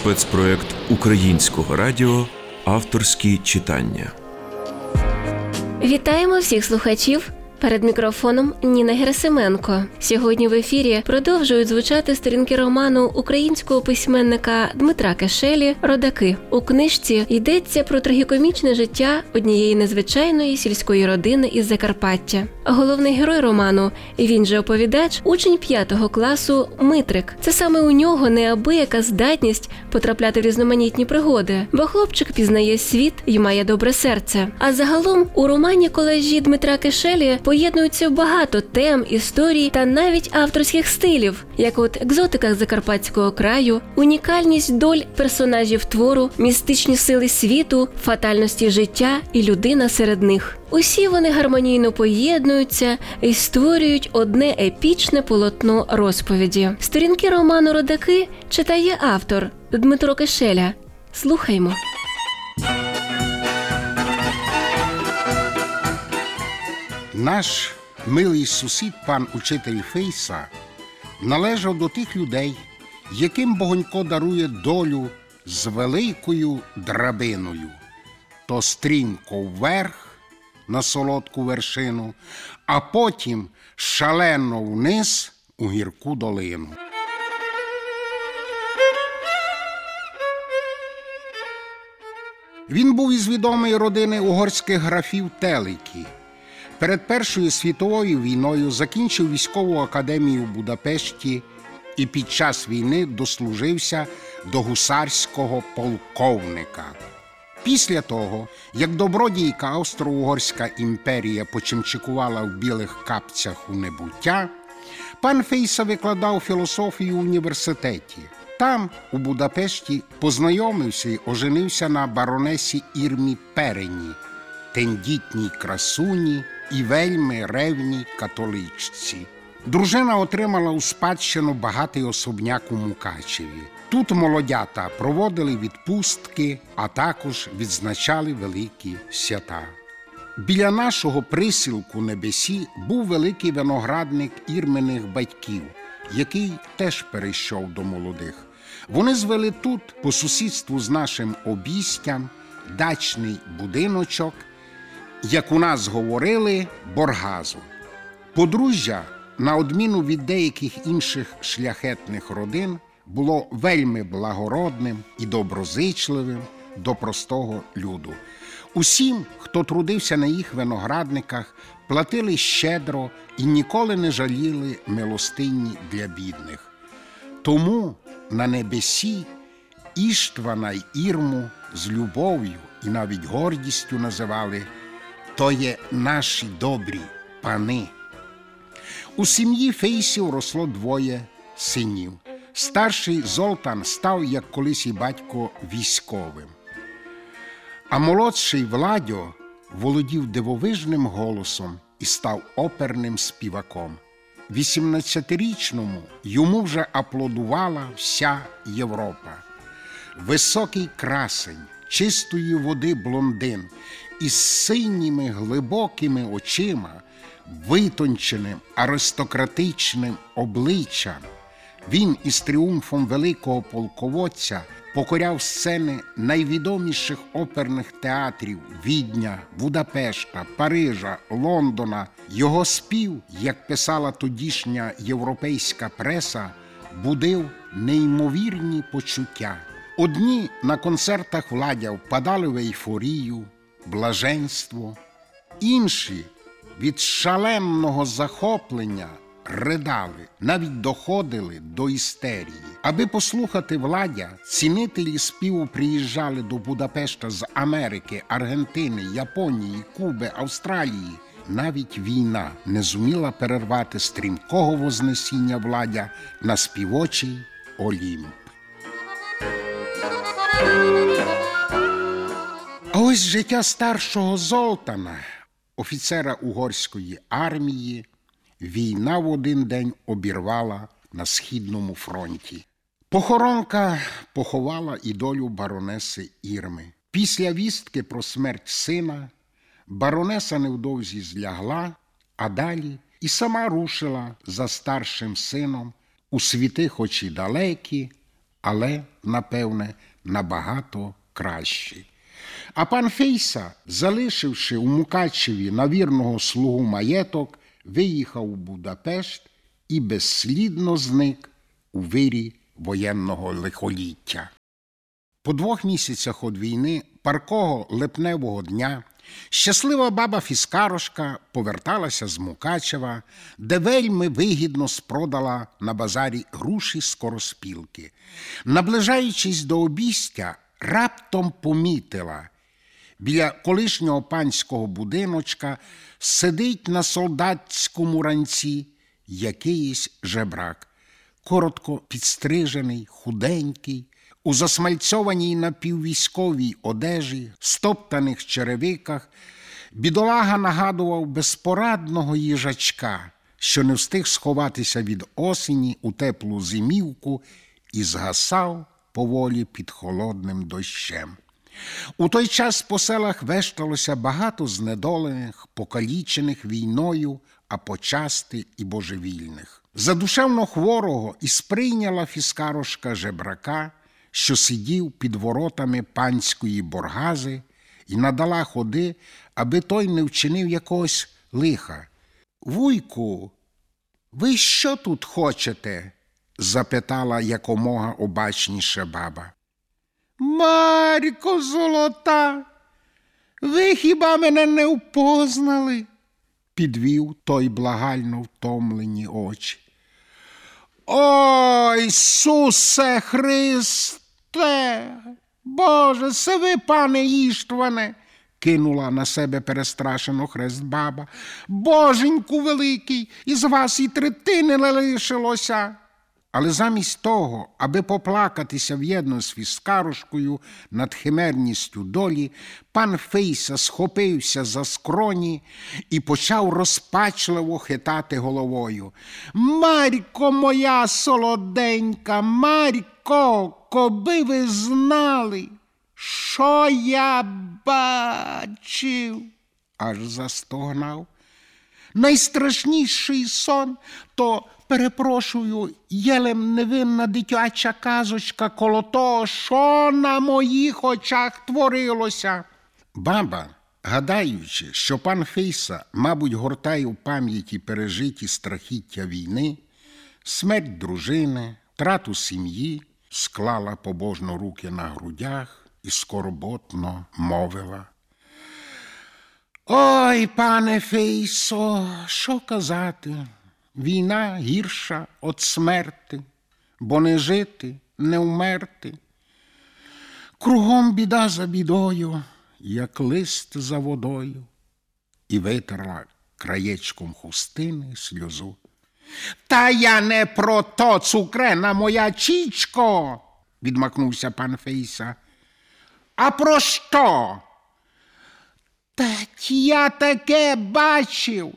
спецпроект українського радіо Авторські читання. Вітаємо всіх слухачів. Перед мікрофоном Ніна Герасименко. Сьогодні в ефірі продовжують звучати сторінки роману українського письменника Дмитра Кешелі Родаки. У книжці йдеться про трагікомічне життя однієї незвичайної сільської родини із Закарпаття. Головний герой роману, він же оповідач, учень п'ятого класу Митрик. Це саме у нього неабияка здатність потрапляти в різноманітні пригоди, бо хлопчик пізнає світ і має добре серце. А загалом у романі колежі Дмитра Кешелі поєднуються багато тем, історій та навіть авторських стилів, як от екзотика закарпатського краю, унікальність доль персонажів твору, містичні сили світу, фатальності життя і людина серед них. Усі вони гармонійно поєднуються і створюють одне епічне полотно розповіді. Сторінки роману Родаки читає автор Дмитро Кишеля. Слухаймо. Наш милий сусід, пан учитель Фейса, належав до тих людей, яким Богонько дарує долю з великою драбиною, то стрімко вверх на солодку вершину, а потім шалено вниз у гірку долину. Він був із відомої родини угорських графів Телики. Перед Першою світовою війною закінчив військову академію в Будапешті і під час війни дослужився до гусарського полковника. Після того, як добродійка Австро-Угорська імперія почимчикувала в білих капцях у небуття, пан Фейса викладав філософію в університеті. Там, у Будапешті, познайомився і оженився на баронесі Ірмі Перені, тендітній красуні і вельми ревній католичці. Дружина отримала у спадщину багатий особняк у Мукачеві. Тут молодята проводили відпустки, а також відзначали великі свята. Біля нашого присілку небесі був великий виноградник ірмених батьків, який теж перейшов до молодих. Вони звели тут, по сусідству з нашим обістям, дачний будиночок, як у нас говорили, боргазу. Подружжя, на одміну від деяких інших шляхетних родин, було вельми благородним і доброзичливим до простого люду. Усім, хто трудився на їх виноградниках, платили щедро і ніколи не жаліли милостинні для бідних. Тому на небесі Іштвана й Ірму з любов'ю і навіть гордістю називали то є наші добрі пани. У сім'ї Фейсів росло двоє синів. Старший Золтан став, як колись і батько, військовим, а молодший Владьо володів дивовижним голосом і став оперним співаком. 18-річному йому вже аплодувала вся Європа. Високий красень, чистої води блондин із синіми глибокими очима, витонченим аристократичним обличчям. Він із тріумфом великого полководця покоряв сцени найвідоміших оперних театрів Відня, Будапешта, Парижа, Лондона. Його спів, як писала тодішня європейська преса, будив неймовірні почуття. Одні на концертах владя впадали в ейфорію, блаженство, інші від шаленого захоплення ридали, навіть доходили до істерії. Аби послухати владя, цінителі співу приїжджали до Будапешта з Америки, Аргентини, Японії, Куби, Австралії. Навіть війна не зуміла перервати стрімкого вознесіння владя на співочий Олімп. Ось життя старшого Золтана, офіцера угорської армії, війна в один день обірвала на східному фронті. Похоронка поховала і долю баронеси Ірми. Після вістки про смерть сина баронеса невдовзі злягла, а далі і сама рушила за старшим сином у світи, хоч і далекі, але, напевне, набагато кращі. А пан Фейса, залишивши у Мукачеві на вірного слугу маєток, виїхав у Будапешт і безслідно зник у вирі воєнного лихоліття. По двох місяцях від війни, паркого липневого дня, щаслива баба Фіскарошка поверталася з Мукачева, де вельми вигідно спродала на базарі груші скороспілки. Наближаючись до обістя, раптом помітила. Біля колишнього панського будиночка сидить на солдатському ранці якийсь жебрак, коротко підстрижений, худенький, у засмальцьованій напіввійськовій одежі, стоптаних черевиках, бідолага нагадував безпорадного їжачка, що не встиг сховатися від осені у теплу зимівку і згасав поволі під холодним дощем. У той час по селах вешталося багато знедолених, покалічених війною, а почасти і божевільних. Задушевно хворого і сприйняла фіскарошка жебрака, що сидів під воротами панської боргази, і надала ходи, аби той не вчинив якогось лиха. Вуйку, ви що тут хочете? Запитала якомога обачніше баба. Марко золота, ви хіба мене не впознали? підвів той благально втомлені очі. Ой, Ісусе Христе, Боже, це ви, пане Іштване, кинула на себе перестрашено хрест баба. Боженьку великий, із вас і третини не лишилося. Але замість того, аби поплакатися в'єдно з фіскарушкою над химерністю долі, пан Фейса схопився за скроні і почав розпачливо хитати головою. Марько моя солоденька, Марько, коби ви знали, що я бачив, аж застогнав. Найстрашніший сон то, перепрошую, єлем невинна дитяча казочка коло того, що на моїх очах творилося. Баба, гадаючи, що пан Фейса, мабуть, гортає в пам'яті пережиті страхіття війни, смерть дружини, втрату сім'ї, склала побожно руки на грудях і скорботно мовила. Ой, пане Фейсо, що казати? Війна гірша від смерти, бо не жити, не вмерти. Кругом біда за бідою, як лист за водою, і витерла краєчком хустини сльозу. Та я не про то, цукрена моя чічко, відмахнувся пан Фейса. А про що? Так я таке бачив,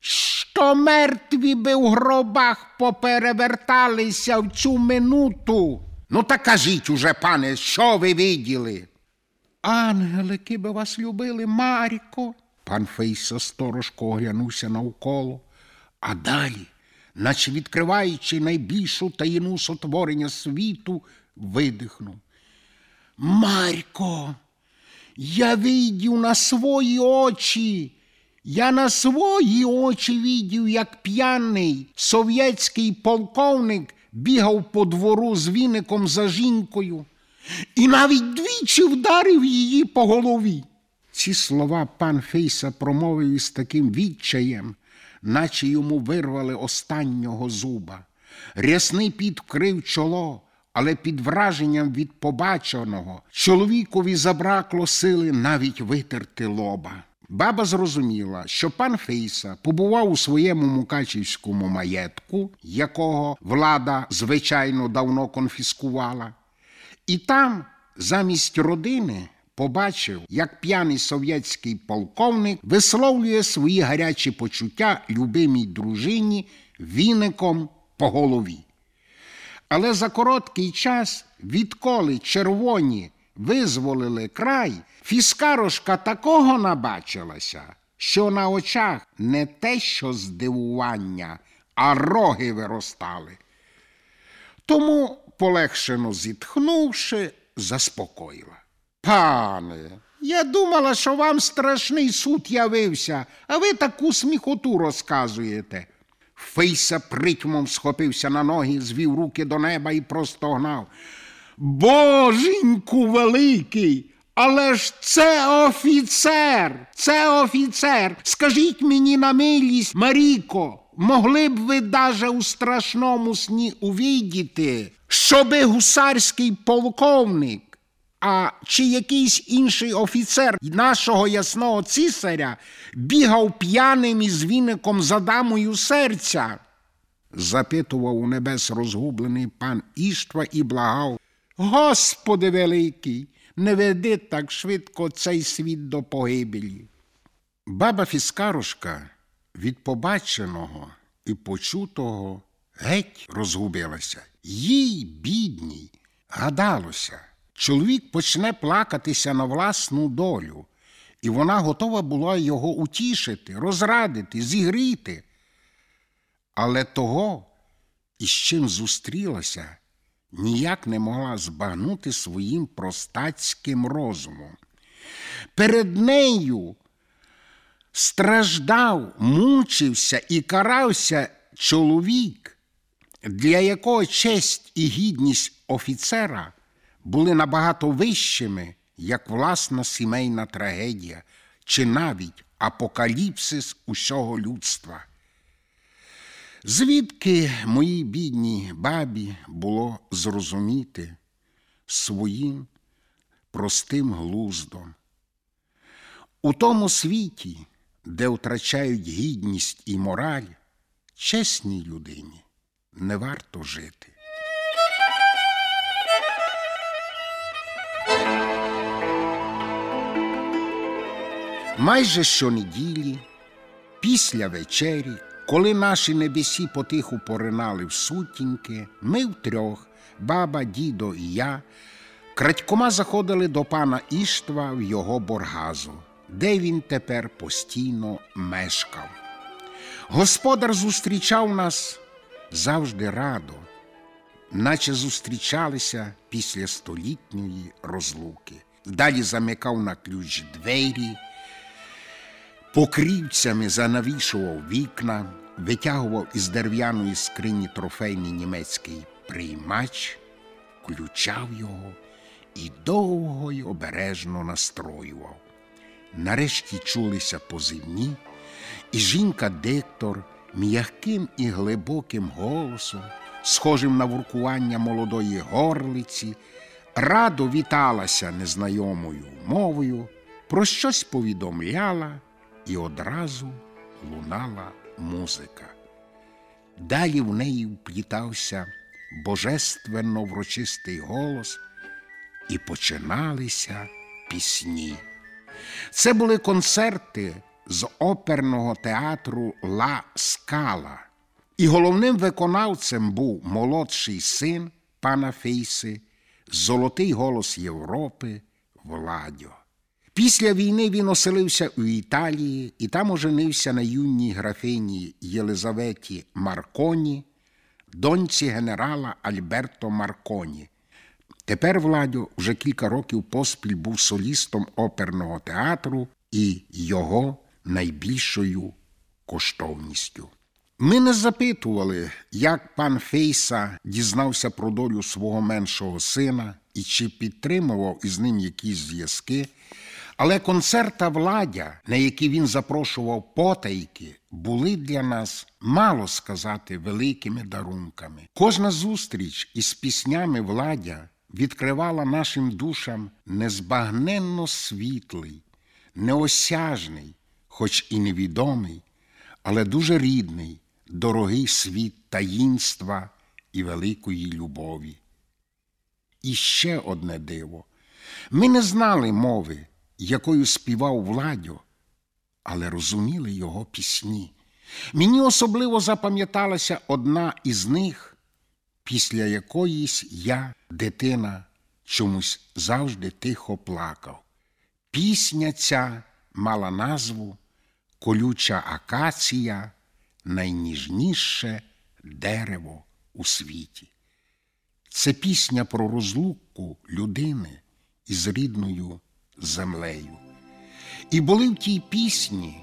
що мертві би в гробах попереверталися в цю минуту. Ну, та кажіть уже, пане, що ви виділи? Ангелики би вас любили, Маріко. Пан Фейса сторожко оглянувся навколо, а далі, наче відкриваючи найбільшу таїну сотворення світу, видихнув. Марко, я видів на свої очі. Я на свої очі видів, як п'яний совєтський полковник бігав по двору з віником за жінкою і навіть двічі вдарив її по голові. Ці слова пан Фейса промовив із таким відчаєм, наче йому вирвали останнього зуба. Рясний піт вкрив чоло, але під враженням від побаченого чоловікові забракло сили навіть витерти лоба. Баба зрозуміла, що пан Фейса побував у своєму мукачівському маєтку, якого влада, звичайно, давно конфіскувала, і там, замість родини, побачив, як п'яний совєтський полковник висловлює свої гарячі почуття любимій дружині віником по голові. Але за короткий час, відколи червоні визволили край, фіскарошка такого набачилася, що на очах не те, що здивування, а роги виростали. Тому полегшено зітхнувши, заспокоїла. Пане, я думала, що вам страшний суд явився, а ви таку сміхоту розказуєте. Фейса притьмом схопився на ноги, звів руки до неба і простогнав. Боженьку великий! Але ж це офіцер, це офіцер. Скажіть мені на милість, Маріко, могли б ви даже у страшному сні увидіти, щоби гусарський полковник, а чи якийсь інший офіцер нашого ясного цісаря бігав п'яним із віником за дамою серця? запитував у небес розгублений пан Іштва і благав. Господи великий, не веди так швидко цей світ до погибелі. Баба Фіскарушка від побаченого і почутого геть розгубилася. Їй, бідній, гадалося, чоловік почне плакатися на власну долю, і вона готова була його утішити, розрадити, зігріти. Але того, із чим зустрілася, ніяк не могла збагнути своїм простацьким розумом. Перед нею страждав, мучився і карався чоловік, для якого честь і гідність офіцера були набагато вищими, як власна сімейна трагедія, чи навіть апокаліпсис усього людства. Звідки моїй бідній бабі було зрозуміти своїм простим глуздом? У тому світі, де втрачають гідність і мораль, чесній людині не варто жити. Майже щонеділі, після вечері, коли наші небесі потиху поринали в сутінки, ми втрьох, баба, дідо і я, крадькома заходили до пана Іштва в його боргазу, де він тепер постійно мешкав. Господар зустрічав нас завжди радо, наче зустрічалися після столітньої розлуки. Далі замикав на ключ двері покрівцями занавішував вікна, витягував із дерев'яної скрині трофейний німецький приймач, включав його і довго й обережно настроював. Нарешті чулися позивні, і жінка-диктор м'яким і глибоким голосом, схожим на воркування молодої горлиці, радо віталася незнайомою мовою, про щось повідомляла і одразу лунала музика. Далі в неї вплітався божественно врочистий голос, і починалися пісні. Це були концерти з оперного театру Ла Скала. І головним виконавцем був молодший син пана Фейси, золотий голос Європи Владьо. Після війни він оселився у Італії і там оженився на юній графині Єлизаветі Марконі, доньці генерала Альберто Марконі. Тепер Владьо вже кілька років поспіль був солістом оперного театру і його найбільшою коштовністю. Ми не запитували, як пан Фейса дізнався про долю свого меншого сина і чи підтримував із ним якісь зв'язки. Але концерта владя, на які він запрошував потайки, були для нас, мало сказати, великими дарунками. Кожна зустріч із піснями владя відкривала нашим душам незбагненно світлий, неосяжний, хоч і невідомий, але дуже рідний, дорогий світ таїнства і великої любові. І ще одне диво. Ми не знали мови, якою співав Владьо, але розуміли його пісні. Мені особливо запам'яталася одна із них, після якоїсь я, дитина, чомусь завжди тихо плакав. Пісня ця мала назву Колюча акація найніжніше дерево у світі. Це пісня про розлуку людини із рідною землею. І були в тій пісні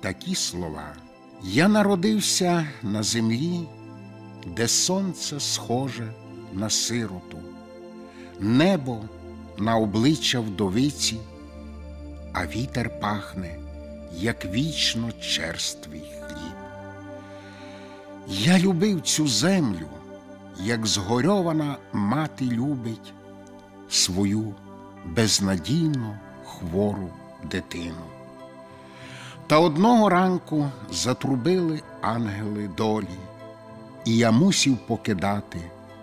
такі слова. Я народився на землі, де сонце схоже на сироту, небо на обличчя вдовиці, а вітер пахне, як вічно черствий хліб. Я любив цю землю, як згорьована мати любить свою безнадійно хвору дитину. Та одного ранку затрубили ангели долі, і я мусів покидати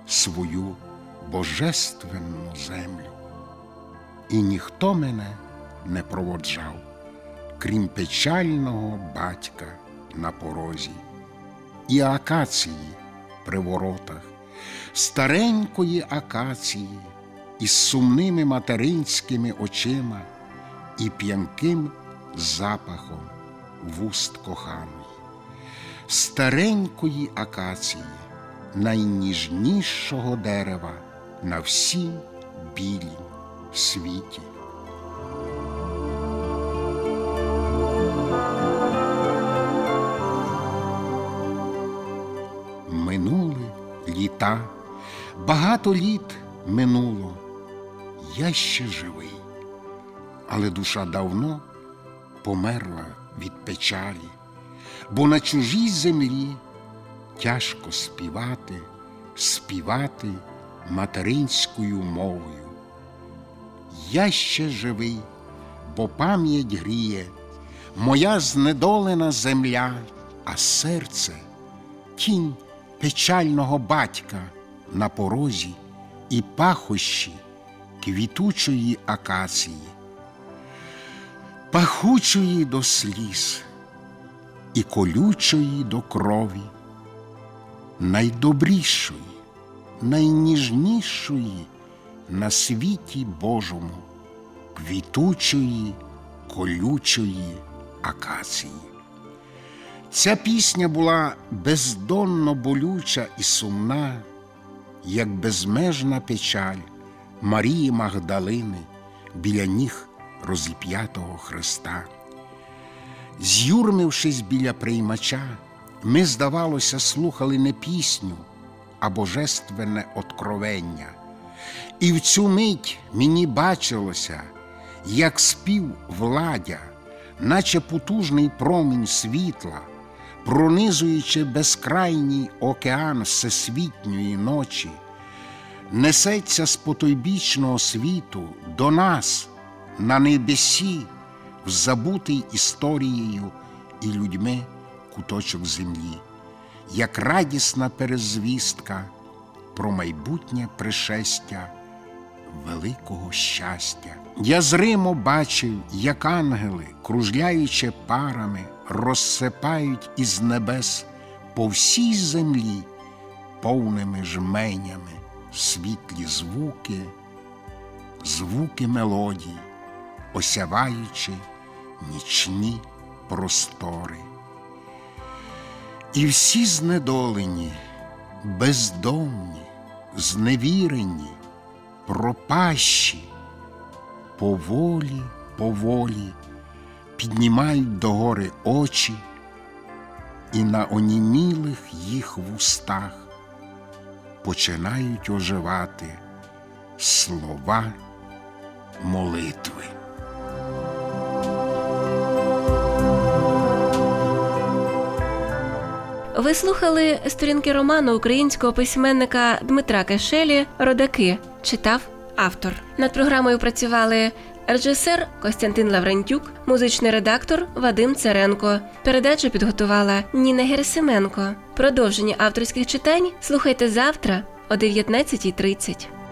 свою божественну землю. І ніхто мене не проводжав, крім печального батька на порозі, і акації при воротах, старенької акації із сумними материнськими очима і п'янким запахом вуст коханої, старенької акації, найніжнішого дерева на всім білім світі. Минули літа, багато літ минуло, я ще живий, але душа давно померла від печалі, бо на чужій землі тяжко співати, співати материнською мовою. Я ще живий, бо пам'ять гріє, моя знедолена земля, а серце тінь печального батька на порозі і пахощі квітучої акації пахучої до сліз і колючої до крові, найдобрішої, найніжнішої на світі Божому, квітучої, колючої акації. Ця пісня була бездонно болюча і сумна, як безмежна печаль Марії Магдалини біля ніг розіп'ятого Христа. З'юрмившись біля приймача, ми, здавалося, слухали не пісню, а божественне откровення. І в цю мить мені бачилося, як спів владя, наче потужний промінь світла, пронизуючи безкрайній океан всесвітньої ночі, несеться з потойбічного світу до нас на небесі, в забутий історією і людьми куточок землі, як радісна перезвістка про майбутнє пришестя великого щастя. Я зримо бачив, як ангели, кружляючи парами, розсипають із небес по всій землі повними жменями світлі звуки, звуки мелодій, осяваючи нічні простори. І всі знедолені, бездомні, зневірені, пропащі, поволі, поволі піднімають догори очі, і на онімілих їх вустах починають оживати слова молитви. Ви слухали сторінки роману українського письменника Дмитра Кешелі Родаки. Читав автор. Над програмою працювали режисер Костянтин Лаврентюк, музичний редактор Вадим Царенко. Передачу підготувала Ніна Герасименко. Продовження авторських читань слухайте завтра о 19.30.